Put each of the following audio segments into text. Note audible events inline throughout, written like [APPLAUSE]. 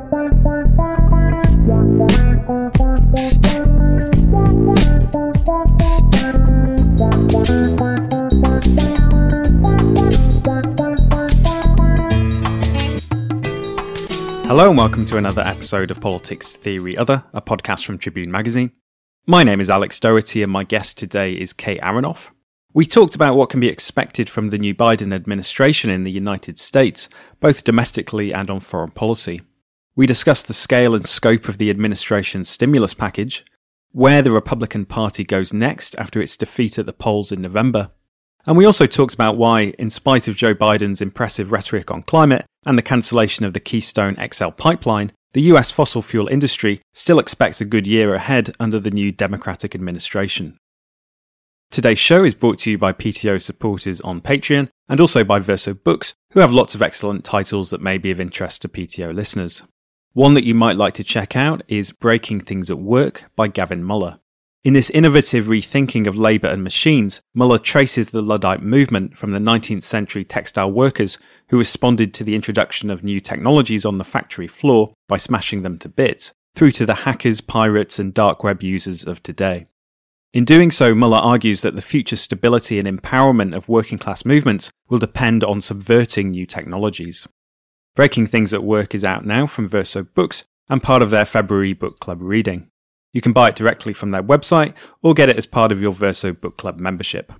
Hello and welcome to another episode of Politics Theory Other, a podcast from Tribune Magazine. My name is Alex Doherty and my guest today is Kate Aronoff. We talked about what can be expected from the new Biden administration in the United States, both domestically and on foreign policy. We discussed the scale and scope of the administration's stimulus package, where the Republican Party goes next after its defeat at the polls in November, and we also talked about why, in spite of Joe Biden's impressive rhetoric on climate and the cancellation of the Keystone XL pipeline, the US fossil fuel industry still expects a good year ahead under the new Democratic administration. Today's show is brought to you by PTO supporters on Patreon and also by Verso Books, who have lots of excellent titles that may be of interest to PTO listeners. One that you might like to check out is Breaking Things at Work by Gavin Mueller. In this innovative rethinking of labour and machines, Mueller traces the Luddite movement from the 19th century textile workers who responded to the introduction of new technologies on the factory floor by smashing them to bits, through to the hackers, pirates, and dark web users of today. In doing so, Mueller argues that the future stability and empowerment of working class movements will depend on subverting new technologies. Breaking Things at Work is out now from Verso Books and part of their February book club reading. You can buy it directly from their website or get it as part of your Verso Book Club membership.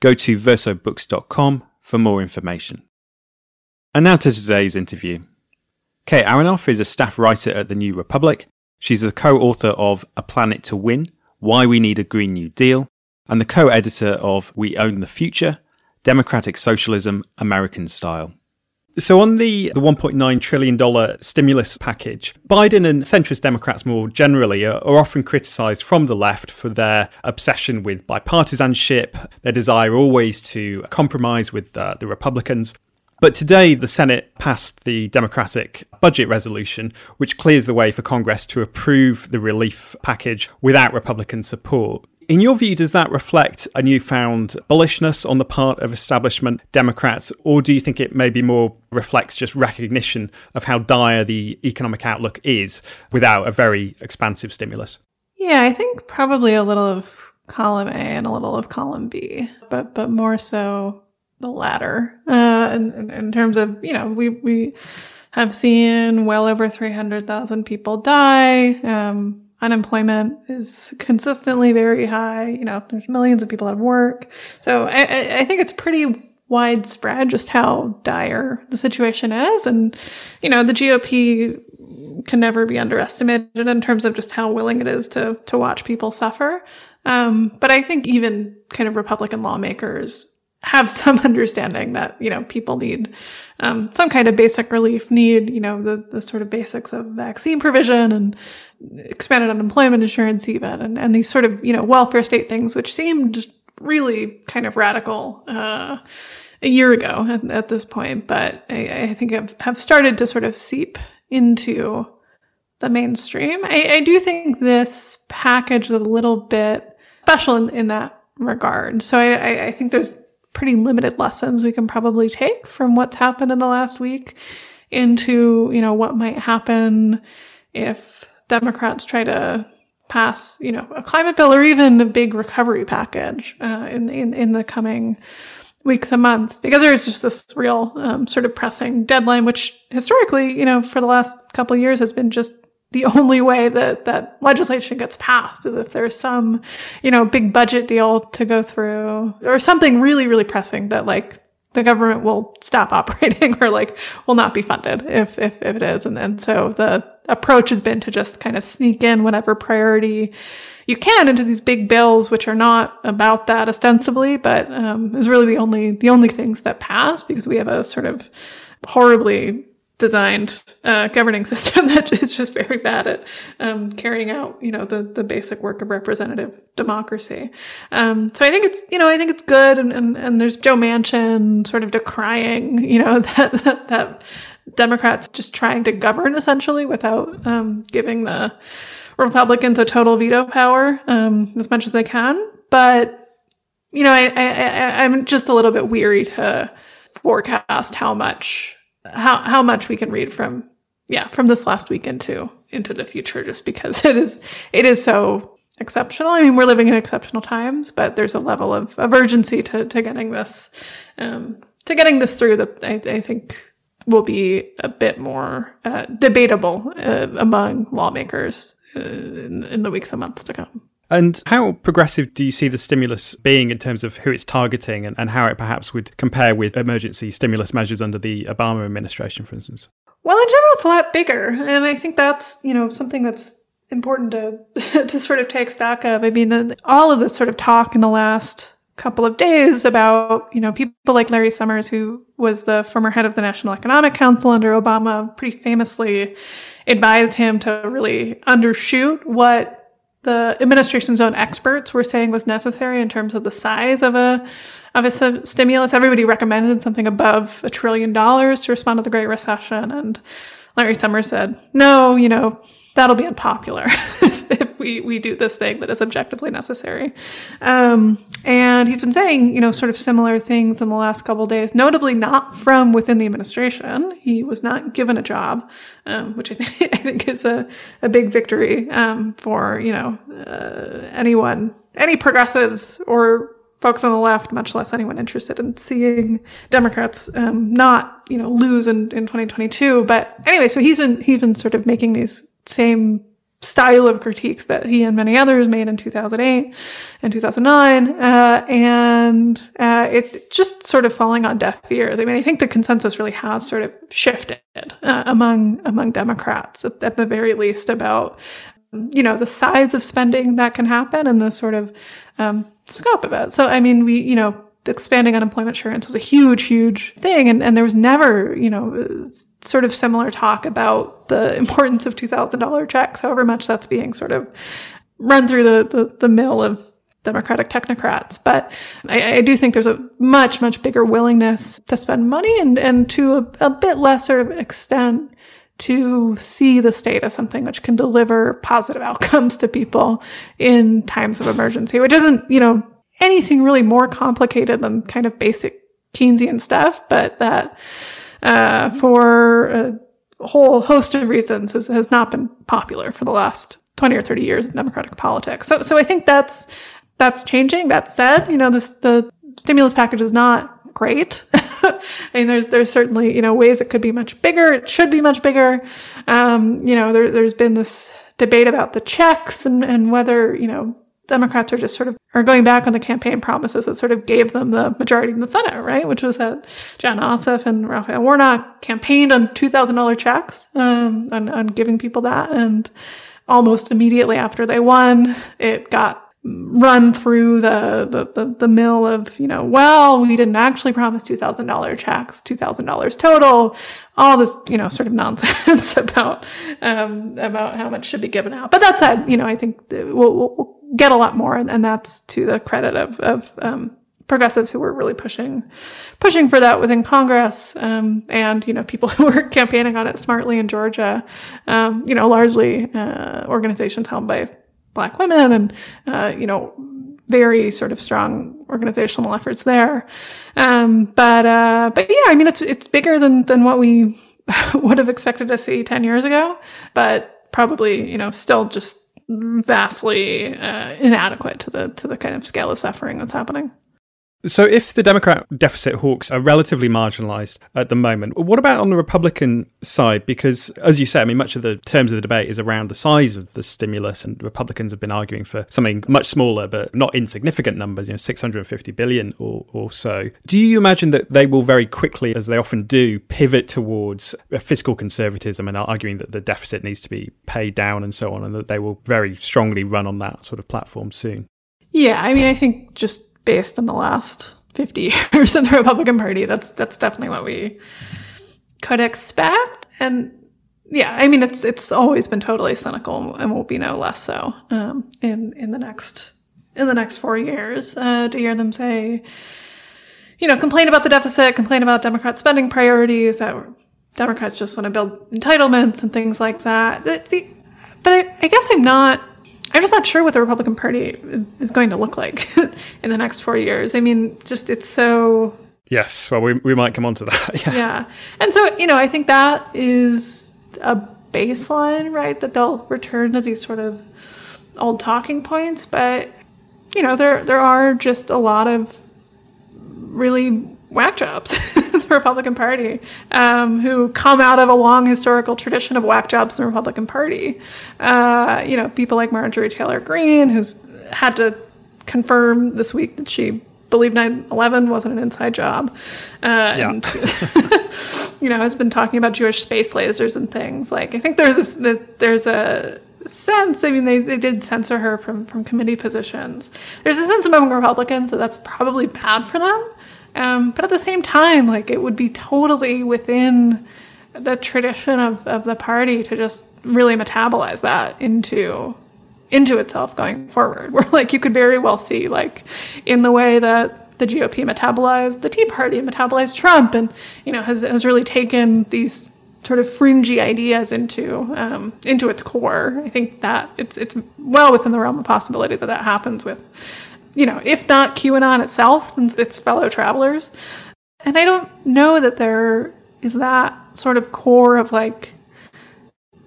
Go to versobooks.com for more information. And now to today's interview. Kate Aronoff is a staff writer at The New Republic. She's the co author of A Planet to Win Why We Need a Green New Deal, and the co editor of We Own the Future Democratic Socialism, American Style. So, on the, the $1.9 trillion stimulus package, Biden and centrist Democrats more generally are, are, often criticized from the left for their obsession with bipartisanship, their desire always to compromise with uh, the Republicans. But today, the Senate passed the Democratic budget resolution, which clears the way for Congress to approve the relief package without Republican support. In your view, does that reflect a newfound bullishness on the part of establishment Democrats, or do you think it maybe more reflects just recognition of how dire the economic outlook is without a very expansive stimulus? Yeah, I think probably a little of column A and a little of column B, but but more so the latter. Uh, in, in terms of you know, we we have seen well over three hundred thousand people die. Um, unemployment is consistently very high. You know, there's millions of people out of work. So I, I think it's pretty widespread just how dire the situation is. And, you know, the GOP can never be underestimated in terms of just how willing it is to, to watch people suffer. Um, but I think even kind of Republican lawmakers have some [LAUGHS] understanding that you know people need um, some kind of basic relief need you know the, the sort of basics of vaccine provision and expanded unemployment insurance even and, and these sort of you know welfare state things which seemed really kind of radical uh, a year ago at, at this point. But I, I, think have, have started to sort of seep into the mainstream. I, I do think this package is a little bit special in, in that regard. So I, I think there's pretty limited lessons we can probably take from what's happened in the last week into, you know, what might happen if Democrats try to pass, you know, a climate bill or even a big recovery package uh, in, in in the coming weeks and months, because there's just this real um, sort of pressing deadline, which historically, you know, for the last couple years has been just the only way that that legislation gets passed is if there's some, you know, big budget deal to go through or something really, really pressing that like the government will stop [LAUGHS] operating or like will not be funded if if, if it is. And then so the approach has been to just kind of sneak in whatever priority you can into these big bills, which are not about that ostensibly, but um, is really the only the only things that pass because we have a sort of horribly designed uh, governing [LAUGHS] system that is just very bad at um, carrying out, you know, the the basic work of representative democracy. Um, so I think it's, you know, I think it's good, and, and, and there's Joe Manchin sort of decrying, you know, [LAUGHS] that that, that Democrats just trying to govern essentially without um, giving the Republicans a total veto power um, as much as they can. But you know, I, I, I I'm just a little bit weary to forecast how much how how much we can read from yeah from this last week into into the future just because [LAUGHS] it is it is so exceptional. I mean we're living in exceptional times but there's a level of, of urgency to, to getting this um, to getting this through that I, I think will be a bit more uh, debatable uh, among lawmakers uh, in, in the weeks and months to come and how progressive do you see the stimulus being in terms of who it's targeting and, and how it perhaps would compare with emergency stimulus measures under the Obama administration, for instance? Well, in general, it's a lot bigger. And I think that's, you know, something that's important to, [LAUGHS] to sort of take stock of. I mean, all of this sort of talk in the last couple of days about, you know, people like Larry Summers, who was the former head of the National Economic Council under Obama, pretty famously advised him to really undershoot what the administration's own experts were saying was necessary in terms of the size of a of a stimulus. Everybody recommended something above a trillion dollars to respond to the Great Recession, and Larry Summers said, "No, you know that'll be unpopular [LAUGHS] we we do this thing that is objectively necessary." Um, and he's been saying, you know, sort of similar things in the last couple days, notably not from within the administration. He was not given a job, um, which I think, [LAUGHS] I think is a, a big victory um, for, you know, uh, anyone, any progressives or folks on the left, much less anyone interested in seeing Democrats um, not, you know, lose in, in 2022. But anyway, so he's been he's been sort of making these same style of critiques that he and many others made in 2008 and 2009 uh, and uh, it just sort of falling on deaf ears. I mean i think the consensus really has sort of shifted uh, among among democrats at, at, the very least about you know the size of spending that can happen and the sort of um, scope of it. So i mean we you know expanding unemployment insurance was a huge, huge thing. And, and there was never, you know, sort of similar talk about the [LAUGHS] importance of $2,000 checks, however much that's being sort of run through the, the, the mill of Democratic technocrats. But I, I, do think there's a much, much bigger willingness to spend money and, and to a, a bit lesser extent to see the state as something which can deliver positive [LAUGHS] outcomes to people in times of emergency, which isn't, you know, anything really more complicated than kind of basic Keynesian stuff, but that uh, for a whole host of reasons has, has not been popular for the last 20 or 30 years in democratic politics. So, so I think that's, that's changing. That said, you know, this, the stimulus package is not great. [LAUGHS] I mean, there's, there's certainly, you know, ways it could be much bigger. It should be much bigger. Um, you know, there, there's been this debate about the checks and, and whether, you know, Democrats are just sort of are going back on the campaign promises that sort of gave them the majority in the Senate, right? Which was that Jon Ossoff and Raphael Warnock campaigned on two thousand dollar checks, um, on, on giving people that, and almost immediately after they won, it got run through the, the, the, the, mill of, you know, well, we didn't actually promise $2,000 checks, $2,000 total, all this, you know, sort of nonsense [LAUGHS] about, um, about how much should be given out. But that said, you know, I think we'll, we'll get a lot more, and, and that's to the credit of of um, progressives who were really pushing pushing for that within Congress, um, and you know people [LAUGHS] who were campaigning on it smartly in Georgia. Um, you know, largely uh, organizations held by Black women, and uh, you know very sort of strong organizational efforts there. Um, but uh, but yeah, I mean it's it's bigger than than what we [LAUGHS] would have expected to see ten years ago, but probably you know still just vastly uh, inadequate to the to the kind of scale of suffering that's happening. So, if the Democrat deficit hawks are relatively marginalized at the moment, what about on the Republican side? Because, as you say, I mean, much of the terms of the debate is around the size of the stimulus, and Republicans have been arguing for something much smaller but not insignificant numbers, you know, 650 billion or, or so. Do you imagine that they will very quickly, as they often do, pivot towards fiscal conservatism and arguing that the deficit needs to be paid down and so on, and that they will very strongly run on that sort of platform soon? Yeah, I mean, I think just based on the last 50 [LAUGHS] years in the Republican Party. That's that's definitely what we could expect. and yeah, I mean, it's it's always been totally cynical and will be no less so um, in in the next in the next four years. Uh, to hear them say, you know, complain about the deficit, complain about Democrat spending priorities, that Democrats just want to build entitlements and things like that. The, the, but I, I, guess I'm not. I'm just not sure what the Republican Party is, going to look like [LAUGHS] in the next four years. I mean, just it's so. Yes, well, we, we might come on to that. [LAUGHS] yeah. yeah. And so, you know, I think that is a baseline, right? That they'll return to these sort of old talking points. But, you know, there, there are just a lot of really whack jobs [LAUGHS] the Republican Party um, who come out of a long historical tradition of whack jobs in the Republican Party. Uh, you know, people like Marjorie Taylor Greene, who's had to confirm this week that she believed 9-11 wasn't an inside job. Uh, yeah. and, [LAUGHS] you know, has been talking about Jewish space lasers and things. Like, I think there's a, there's a sense. I mean, they, they did censor her from, from committee positions. There's a sense among Republicans that that's probably bad for them. Um, but at the same time, like it would be totally within the tradition of, of the party to just really metabolize that into into itself going forward. [LAUGHS] Where like you could very well see like in the way that the GOP metabolized the Tea Party, metabolized Trump, and you know has has really taken these sort of fringy ideas into um, into its core. I think that it's it's well within the realm of possibility that that happens with you know, if not QAnon itself, then its fellow travelers. And I don't know that there is that sort of core of like,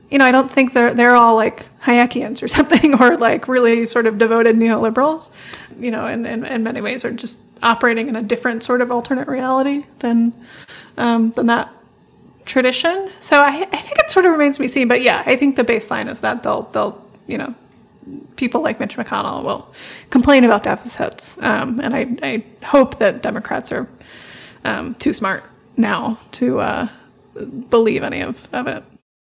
you know, I don't think they're they're all like Hayekians or [LAUGHS] something, or like really sort of devoted neoliberals. You know, in, in, in many ways are just operating in a different sort of alternate reality than um, than that tradition. So I, I think it sort of remains to be seen. But yeah, I think the baseline is that they'll they'll you know people like Mitch McConnell will complain about deficits. Um, and I, I, hope that Democrats are um, too smart now to uh, believe any of, of it.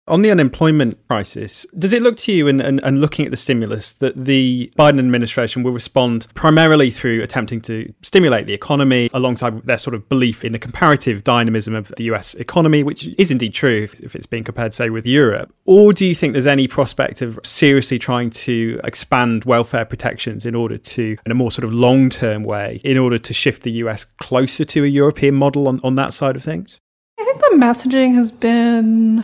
On the unemployment crisis, does it look to you, and, looking at the stimulus, that the Biden administration will respond primarily through attempting to stimulate the economy alongside their sort of belief in the comparative dynamism of the US economy, which is indeed true if, if it's being compared, say, with Europe? Or do you think there's any prospect of seriously trying to expand welfare protections in order to, in a more sort of long term way, in order to shift the US closer to a European model on, on that side of things? I think the messaging has been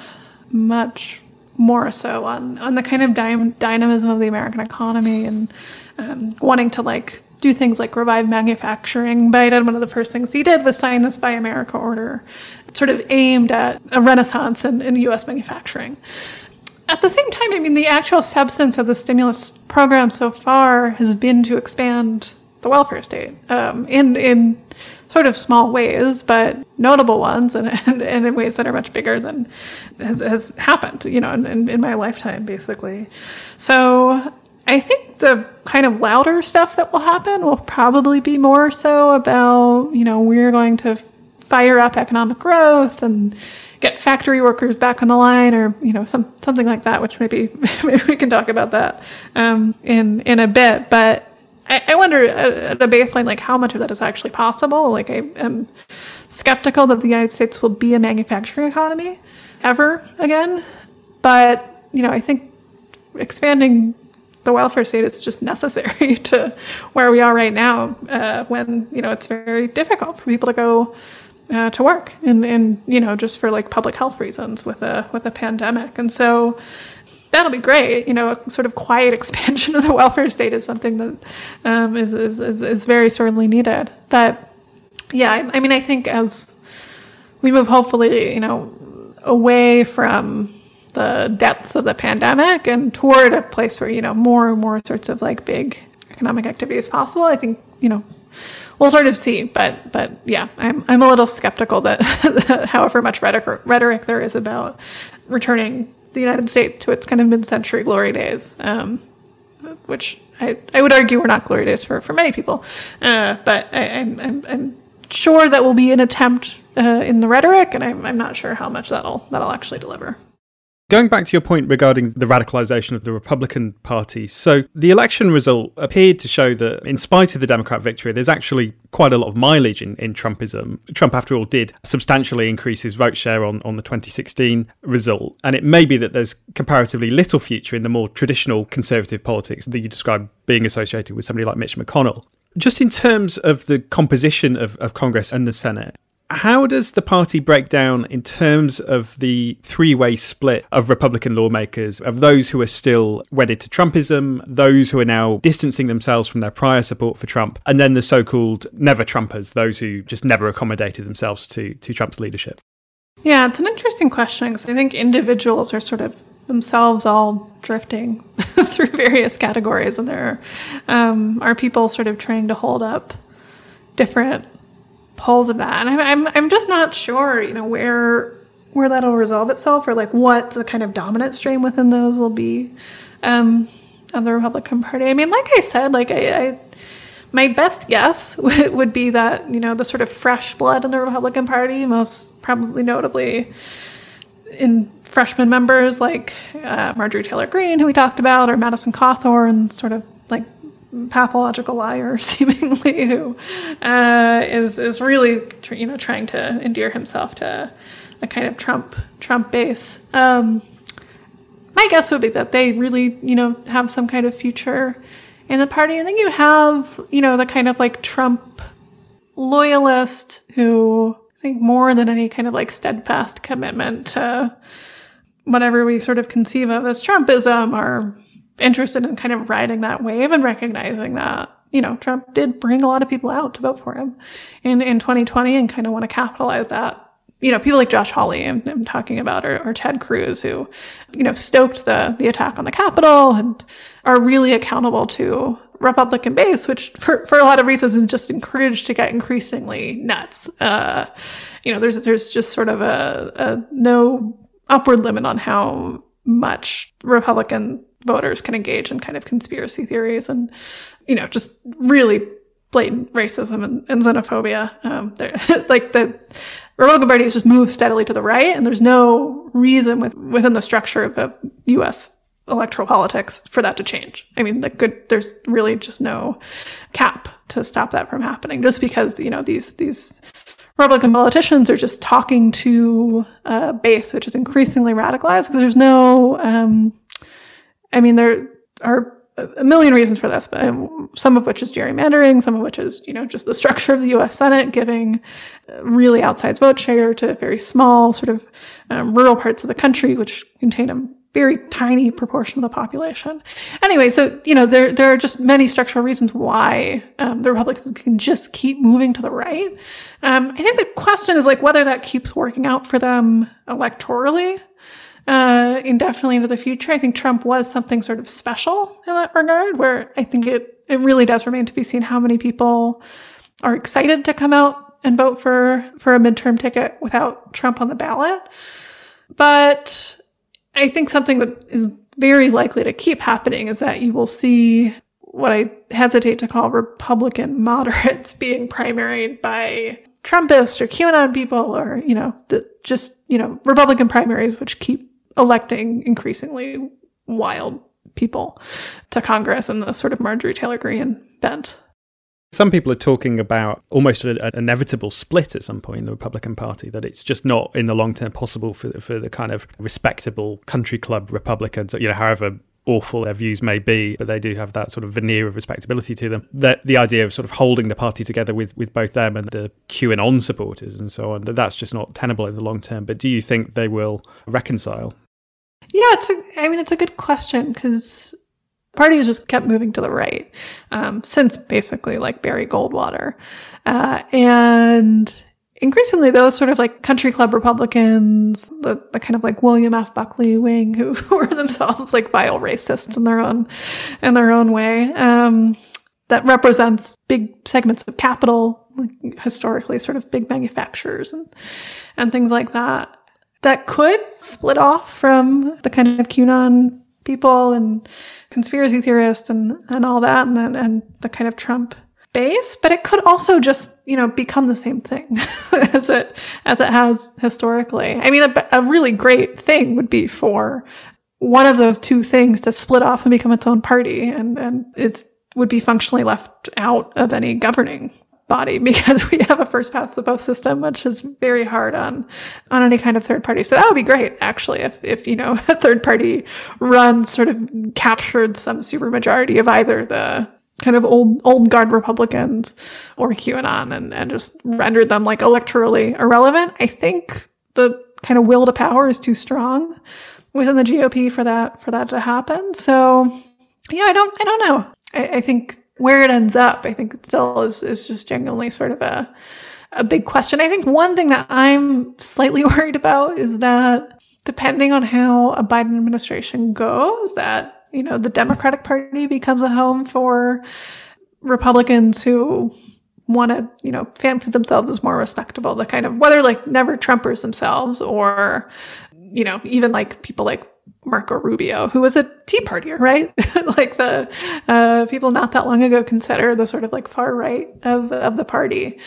much more so on on the kind of dy- dynamism of the American economy and um, wanting to like do things like revive manufacturing. Biden, one of the first things he did was sign this Buy America order, sort of aimed at a renaissance in, in U.S. manufacturing. At the same time, I mean, the actual substance of the stimulus program so far has been to expand the welfare state um, in in sort of small ways, but notable ones, and, and, and in ways that are much bigger than has, has happened, you know, in, in my lifetime, basically. So I think the kind of louder stuff that will happen will probably be more so about, you know, we're going to fire up economic growth and get factory workers back on the line or you know some something like that which maybe [LAUGHS] maybe we can talk about that um, in in a bit but I, I wonder uh, at a baseline, like how much of that is actually possible. Like I am skeptical that the United States will be a manufacturing economy ever again. But you know, I think expanding the welfare state is just [LAUGHS] necessary to where we are right now, uh, when you know it's very difficult for people to go uh, to work, and and you know just for like public health reasons with a with a pandemic, and so that'll be great. You know, a sort of quiet [LAUGHS] expansion of the welfare state is something that um, is, is, is, is very sorely needed. But yeah, I, I, mean, I think as we move hopefully, you know, away from the depths of the pandemic and toward a place where, you know, more and more sorts of like big economic activity is possible, I think, you know, we'll sort of see. But but yeah, I'm I'm a little skeptical that [LAUGHS] however much rhetoric, rhetoric there is about returning the United States to its kind of mid-century glory days, um, which I, I would argue were not glory days for, for many people. Uh, but I, am I'm, I'm, sure that will be an attempt uh, in the rhetoric, and I'm, I'm not sure how much that'll that'll actually deliver. Going back to your point regarding the radicalization of the Republican Party, so the election result appeared to show that, in spite of the Democrat victory, there's actually quite a lot of mileage in, in Trumpism. Trump, after all, did substantially increase his vote share on, on the 2016 result. And it may be that there's comparatively little future in the more traditional conservative politics that you describe being associated with somebody like Mitch McConnell. Just in terms of the composition of, of Congress and the Senate, how does the party break down in terms of the three way split of Republican lawmakers, of those who are still wedded to Trumpism, those who are now distancing themselves from their prior support for Trump, and then the so called never Trumpers, those who just never accommodated themselves to, to Trump's leadership? Yeah, it's an interesting question because I think individuals are sort of themselves all drifting [LAUGHS] through various categories, and there um, are people sort of trying to hold up different poles of that. And I'm, I'm, I'm just not sure, you know, where where that'll resolve itself or like what the kind of dominant strain within those will be um, of the Republican Party. I mean, like I said, like I, I my best guess [LAUGHS] would, be that you know the sort of fresh blood in the Republican Party, most probably notably in freshman members like uh, Marjorie Taylor Greene, who we talked about, or Madison Cawthorn, sort of pathological liar, [LAUGHS] seemingly, who uh, is is really you know trying to endear himself to a kind of Trump Trump base. Um, my guess would be that they really you know have some kind of future in the party. I think you have you know the kind of like Trump loyalist who I think more than any kind of like steadfast commitment to whatever we sort of conceive of as Trumpism are interested in kind of riding that wave and recognizing that, you know, Trump did bring a lot of people out to vote for him in, in 2020 and kind of want to capitalize that. You know, people like Josh Hawley I'm, I'm talking about or, or Ted Cruz who, you know, stoked the, the attack on the Capitol and are really accountable to Republican base, which for, for a lot of reasons is just encouraged to get increasingly nuts. Uh, you know, there's, there's just sort of a, a no upward limit on how much Republican voters can engage in kind of conspiracy theories and, you know, just really blatant racism and, and xenophobia. Um, [LAUGHS] like the Republican Party has just moved steadily to the right, and there's no reason with, within the structure of U.S. electoral politics for that to change. I mean, like good, there's really just no cap to stop that from happening. Just because you know these these Republican politicians are just talking to a base which is increasingly radicalized because there's no um, I mean, there are a million reasons for this, but some of which is gerrymandering, some of which is, you know, just the structure of the U.S. Senate giving really outsized vote share to very small sort of um, rural parts of the country, which contain a very tiny proportion of the population. Anyway, so you know there there are just many structural reasons why um, the Republicans can just keep moving to the right. Um, I think the question is like whether that keeps working out for them electorally uh, indefinitely into the future. I think Trump was something sort of special in that regard, where I think it, it really does remain to be seen how many people are excited to come out and vote for, for a midterm ticket without Trump on the ballot. But I think something that is very likely to keep happening is that you will see what I hesitate to call Republican [LAUGHS] moderates being primaried by Trumpist or QAnon people or, you know, the, just, you know, Republican primaries, which keep electing increasingly wild people to Congress and the sort of Marjorie Taylor Greene bent. Some people are talking about almost an inevitable split at some point in the Republican Party, that it's just not in the long term possible for, for the kind of respectable country club Republicans, you know, however awful their views may be, but they do have that sort of veneer of respectability to them. That the idea of sort of holding the party together with, with both them and the QAnon supporters and so on, that that's just not tenable in the long term. But do you think they will reconcile? Yeah, it's a, I mean, it's a good question because parties just kept moving to the right um, since basically like Barry Goldwater. Uh, and increasingly those sort of like country club Republicans, the, the kind of like William F. Buckley wing who, [LAUGHS] who are themselves like vile racists in their own, in their own way. Um, that represents big segments of capital, like historically sort of big manufacturers and, and things like that. That could split off from the kind of QAnon people and conspiracy theorists and, and all that, and then, and the kind of Trump base, but it could also just, you know, become the same thing [LAUGHS] as it as it has historically. I mean, a, a really great thing would be for one of those two things to split off and become its own party, and and it's would be functionally left out of any governing body [LAUGHS] because we have a first past the post system, which is very hard on on any kind of third party. So that would be great, actually, if if you know [LAUGHS] a third party run sort of captured some supermajority of either the kind of old old guard Republicans or QAnon and, and just rendered them like electorally irrelevant. I think the kind of will to power is too strong within the GOP for that for that to happen. So yeah, I don't I don't know. I, I think where it ends up, I think it still is is just genuinely sort of a a big question. I think one thing that I'm slightly [LAUGHS] worried about is that depending on how a Biden administration goes, that you know, the Democratic Party becomes a home for Republicans who want to, you know, fancy themselves as more respectable, the kind of whether like never Trumpers themselves or, you know, even like people like Marco Rubio, who was a Tea Partier, right? [LAUGHS] like the uh, people not that long ago consider the sort of like far right of of the party,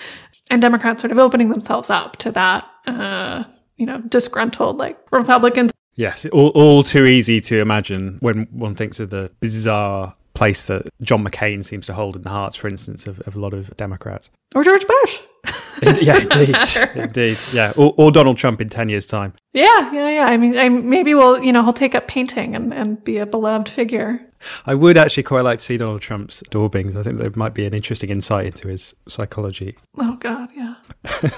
and Democrats sort of opening themselves up to that, uh, you know, disgruntled like Republicans Yes, all, all too easy to imagine when one thinks of the bizarre place that John McCain seems to hold in the hearts, for instance, of, of a lot of Democrats. Or George Bush. yeah, [LAUGHS] indeed, indeed, yeah, or, or, Donald Trump in ten years' time. Yeah, yeah, yeah. I mean, I, maybe we'll, you know, he'll take up painting and, and be a beloved figure. I would actually quite like to see Donald Trump's daubings. I think there might be an interesting insight into his psychology. Oh God, yeah. [LAUGHS]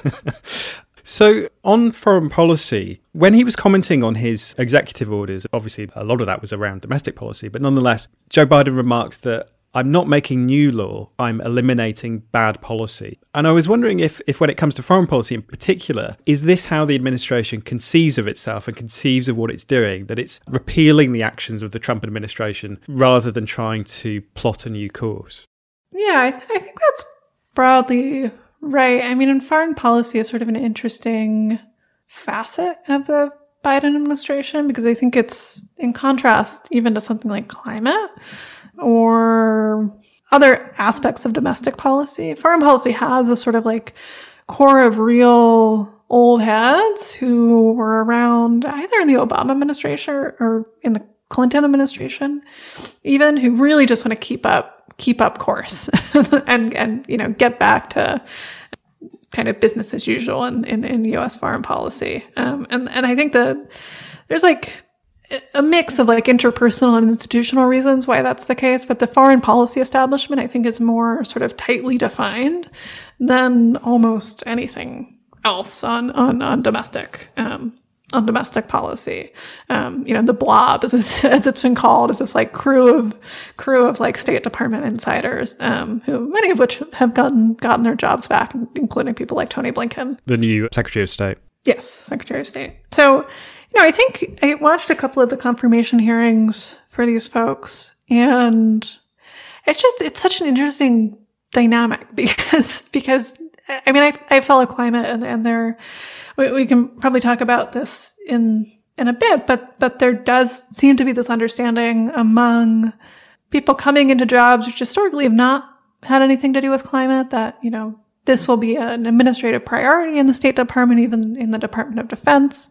So, on foreign policy, when he was commenting on his executive orders, obviously a lot of that was around domestic policy, but nonetheless, Joe Biden remarked that I'm not making new law, I'm eliminating bad policy. And I was wondering if, if when it comes to foreign policy in particular, is this how the administration conceives of itself and conceives of what it's doing? That it's repealing the actions of the Trump administration rather than trying to plot a new course? Yeah, I, th- I think that's broadly Right. I mean, and foreign policy is sort of an interesting facet of the Biden administration because I think it's in contrast even to something like climate or other aspects of domestic policy. Foreign policy has a sort of like core of real old heads who were around either in the Obama administration or in the Clinton administration, even who really just want to keep up keep up course [LAUGHS] and and you know get back to kind of business as usual in, in, in U.S. foreign policy. Um, and and I think that there's like a mix of like interpersonal and institutional reasons why that's the case, but the foreign policy establishment I think is more sort of tightly defined than almost anything else on on on domestic um, on domestic policy. Um, you know, the blob, as it's, [LAUGHS] as it's been called, is this like crew of crew of like State Department insiders, um, who many of which have gotten gotten their jobs back, including people like Tony Blinken, the new Secretary of State. Yes, Secretary of State. So, you know, I think I watched a couple of the confirmation hearings for these folks, and it's just it's such an interesting dynamic [LAUGHS] because because I mean I I follow climate and, and they're we, we can probably talk about this in in a bit, but but there does seem to be this understanding among people coming into jobs which historically have not had anything to do with climate that you know this will be an administrative priority in the State Department, even in the Department of Defense,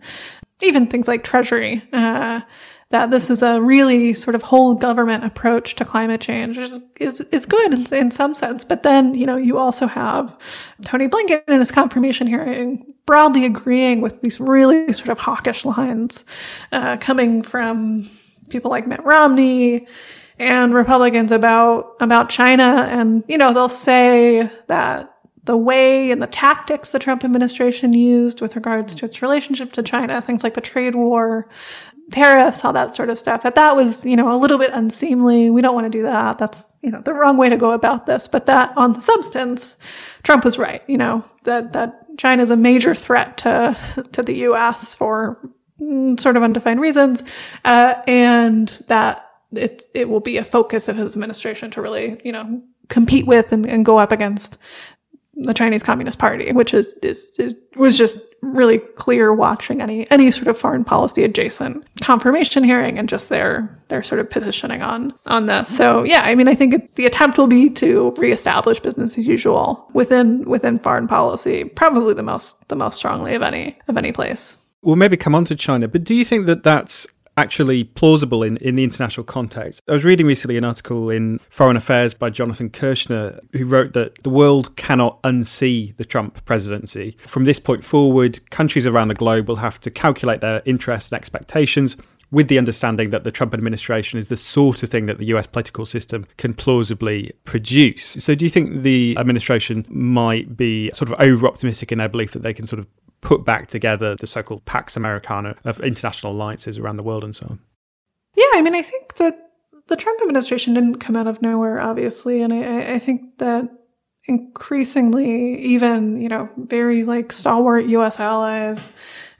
even things like Treasury. Uh, that this is a really sort of whole government approach to climate change is, is, is good in, in, some sense. But then, you know, you also have Tony Blinken in his confirmation hearing broadly agreeing with these really sort of hawkish lines uh, coming from people like Mitt Romney and Republicans about, about China. And, you know, they'll say that the way and the tactics the Trump administration used with regards to its relationship to China, things like the trade war, tariffs, all that sort of stuff, that that was, you know, a little bit unseemly. We don't want to do that. That's, you know, the wrong way to go about this. But that on the substance, Trump was right, you know, that, that China is a major threat to, to the U.S. for mm, sort of undefined reasons. Uh, and that it, it will be a focus of his administration to really, you know, compete with and, and go up against the Chinese Communist Party, which is, is, is was just really clear watching any any sort of foreign policy adjacent confirmation hearing and just their their sort of positioning on on this. So yeah, I mean, I think it, the attempt will be to reestablish business as usual within within foreign policy, probably the most the most strongly of any of any place. We'll maybe come on to China, but do you think that that's actually plausible in, in the international context. I was reading recently an article in Foreign Affairs by Jonathan Kirshner, who wrote that the world cannot unsee the Trump presidency. From this point forward, countries around the globe will have to calculate their interests and expectations with the understanding that the Trump administration is the sort of thing that the US political system can plausibly produce. So, do you think the administration might be sort of over optimistic in their belief that they can sort of put back together the so-called Pax Americana of international alliances around the world and so on. Yeah, I mean, I think that the Trump administration didn't come out of nowhere, obviously, and I, I think that increasingly, even you know, very like stalwart U.S. allies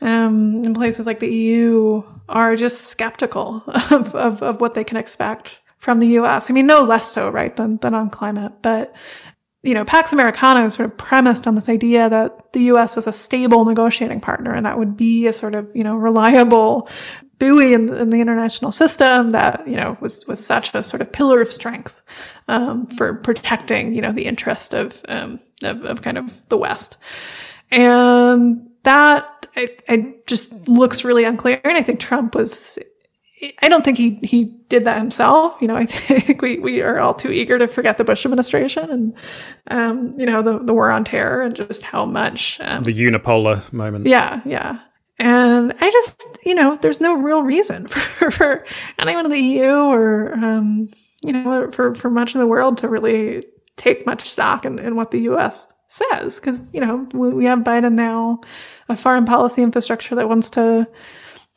um, in places like the EU are just skeptical [LAUGHS] of, of, of what they can expect from the U.S. I mean, no less so, right, than than on climate, but you know, Pax Americana is sort of premised on this idea that the U.S. was a stable negotiating partner, and that would be a sort of, you know, reliable buoy in, in the international system that, you know, was, was such a sort of pillar of strength, um, for protecting, you know, the interest of, um, of, of kind of the West. And that, it, it just looks really unclear. And I think Trump was I don't think he he did that himself. You know, I [LAUGHS] think we, we are all too eager to forget the Bush administration and um, you know the the war on terror and just how much um, the unipolar moment. Yeah, yeah. And I just you know there's no real reason [LAUGHS] for, for anyone in the EU or um, you know for for much of the world to really take much stock in, in what the U.S. says because you know we, we have Biden now, a foreign policy infrastructure that wants to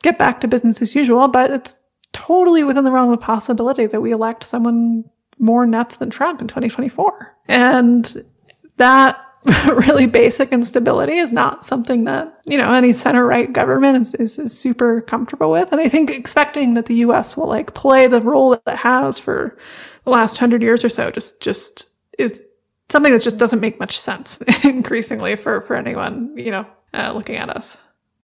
get back to business as usual, but it's totally within the realm of possibility that we elect someone more nuts than Trump in 2024. And that [LAUGHS] really basic instability is not something that, you know, any center right government is, is, is, super comfortable with. And I think expecting that the US will like play the role that it has for the last hundred years or so just, just is something that just doesn't make much sense [LAUGHS] increasingly for, for anyone, you know, uh, looking at us.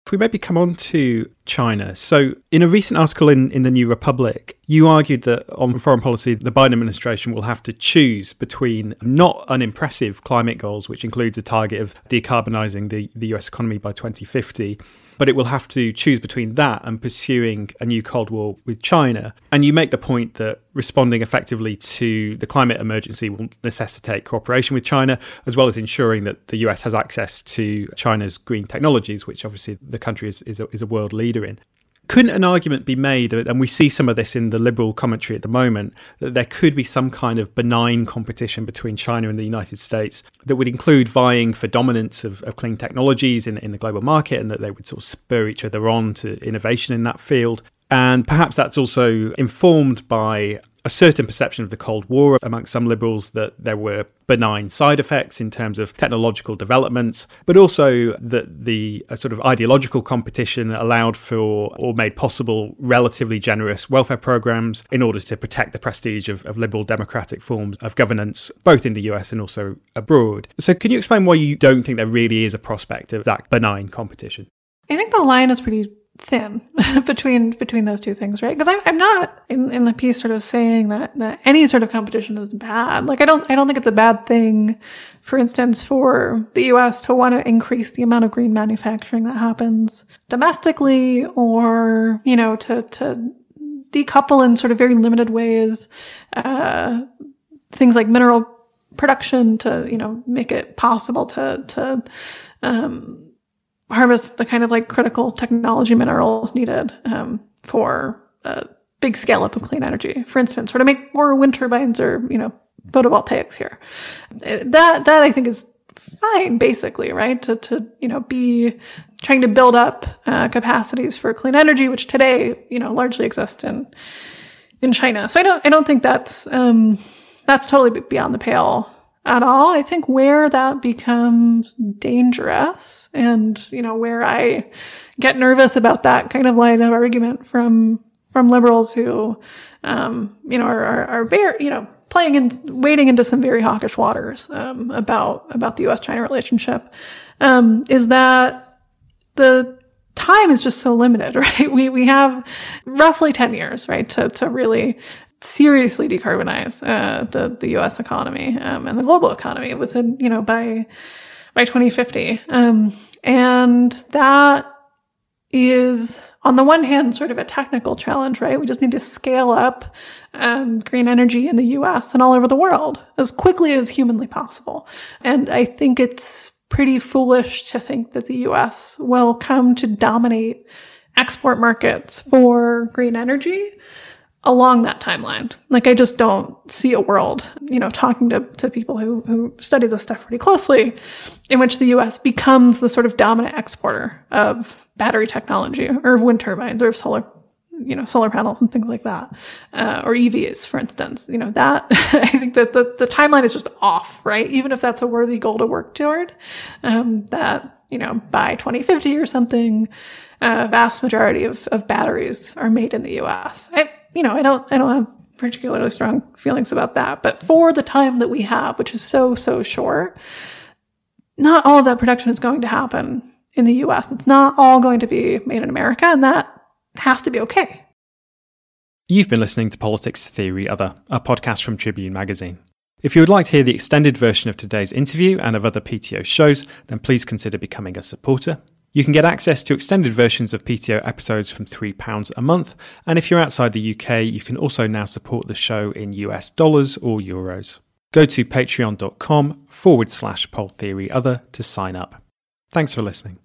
If we maybe come on to China. So, in a recent article in, in the New Republic, you argued that on foreign policy, the Biden administration will have to choose between not unimpressive climate goals, which includes a target of decarbonising the, the US economy by 2050, but it will have to choose between that and pursuing a new Cold War with China. And you make the point that responding effectively to the climate emergency will necessitate cooperation with China, as well as ensuring that the US has access to China's green technologies, which obviously the country is, is, a, is a world leader in couldn't an argument be made, and we see some of this in the liberal commentary at the moment, that there could be some kind of benign competition between China and the United States that would include vying for dominance of, of clean technologies in, in the global market and that they would sort of spur each other on to innovation in that field? And perhaps that's also informed by a certain perception of the Cold War amongst some liberals that there were benign side effects in terms of technological developments, but also that the uh, sort of ideological competition allowed for or made possible relatively generous welfare programs in order to protect the prestige of, of liberal democratic forms of governance, both in the US and also abroad. So, can you explain why you don't think there really is a prospect of that benign competition? I think the line is pretty thin [LAUGHS] between between those two things, right? Because I'm, I'm not in, in the piece sort of saying that that any sort of competition is bad. Like I don't I don't think it's a bad thing, for instance, for the U.S. to want to increase the amount of green manufacturing that happens domestically, or you know to to decouple in sort of very limited ways uh, things like mineral production to you know make it possible to to um, harvest the kind of like critical technology minerals needed um, for a big scale up of clean energy. For instance, or to make more wind turbines or you know photovoltaics here. That that I think is fine, basically, right? To to you know be trying to build up uh, capacities for clean energy, which today you know largely exist in in China. So I don't I don't think that's um, that's totally beyond the pale at all. I think where that becomes dangerous and, you know, where I get nervous about that kind of line of argument from, from liberals who, um, you know, are, are, are very, you know, playing in wading into some very hawkish waters um, about about the U.S. China relationship um, is that the time is just so limited, [LAUGHS] right? We we have roughly ten years, right, to to really seriously decarbonize uh, the the U.S. economy um, and the global economy within you know by by 2050, um, and that is on the one hand sort of a technical challenge, right? We just need to scale up um, green energy in the U.S. and all over the world as quickly as humanly possible, and I think it's pretty foolish to think that the US will come to dominate export markets for green energy along that timeline. Like I just don't see a world, you know, talking to, to people who, who study this stuff pretty closely, in which the US becomes the sort of dominant exporter of battery technology or of wind turbines or of solar you know, solar panels and things like that, uh, or EVs, for instance. You know, that [LAUGHS] I think that the, the timeline is just off, right? Even if that's a worthy goal to work toward, um, that, you know, by 2050 or something, a uh, vast majority of, of batteries are made in the US. I, you know, I don't, I don't have particularly strong feelings about that, but for the time that we have, which is so, so short, not all of that production is going to happen in the US. It's not all going to be made in America, and that has to be okay. You've been listening to Politics Theory Other, a podcast from Tribune Magazine. If you would like to hear the extended version of today's interview and of other PTO shows, then please consider becoming a supporter. You can get access to extended versions of PTO episodes from £3 a month, and if you're outside the UK, you can also now support the show in US dollars or euros. Go to patreon.com forward slash pol theory other to sign up. Thanks for listening.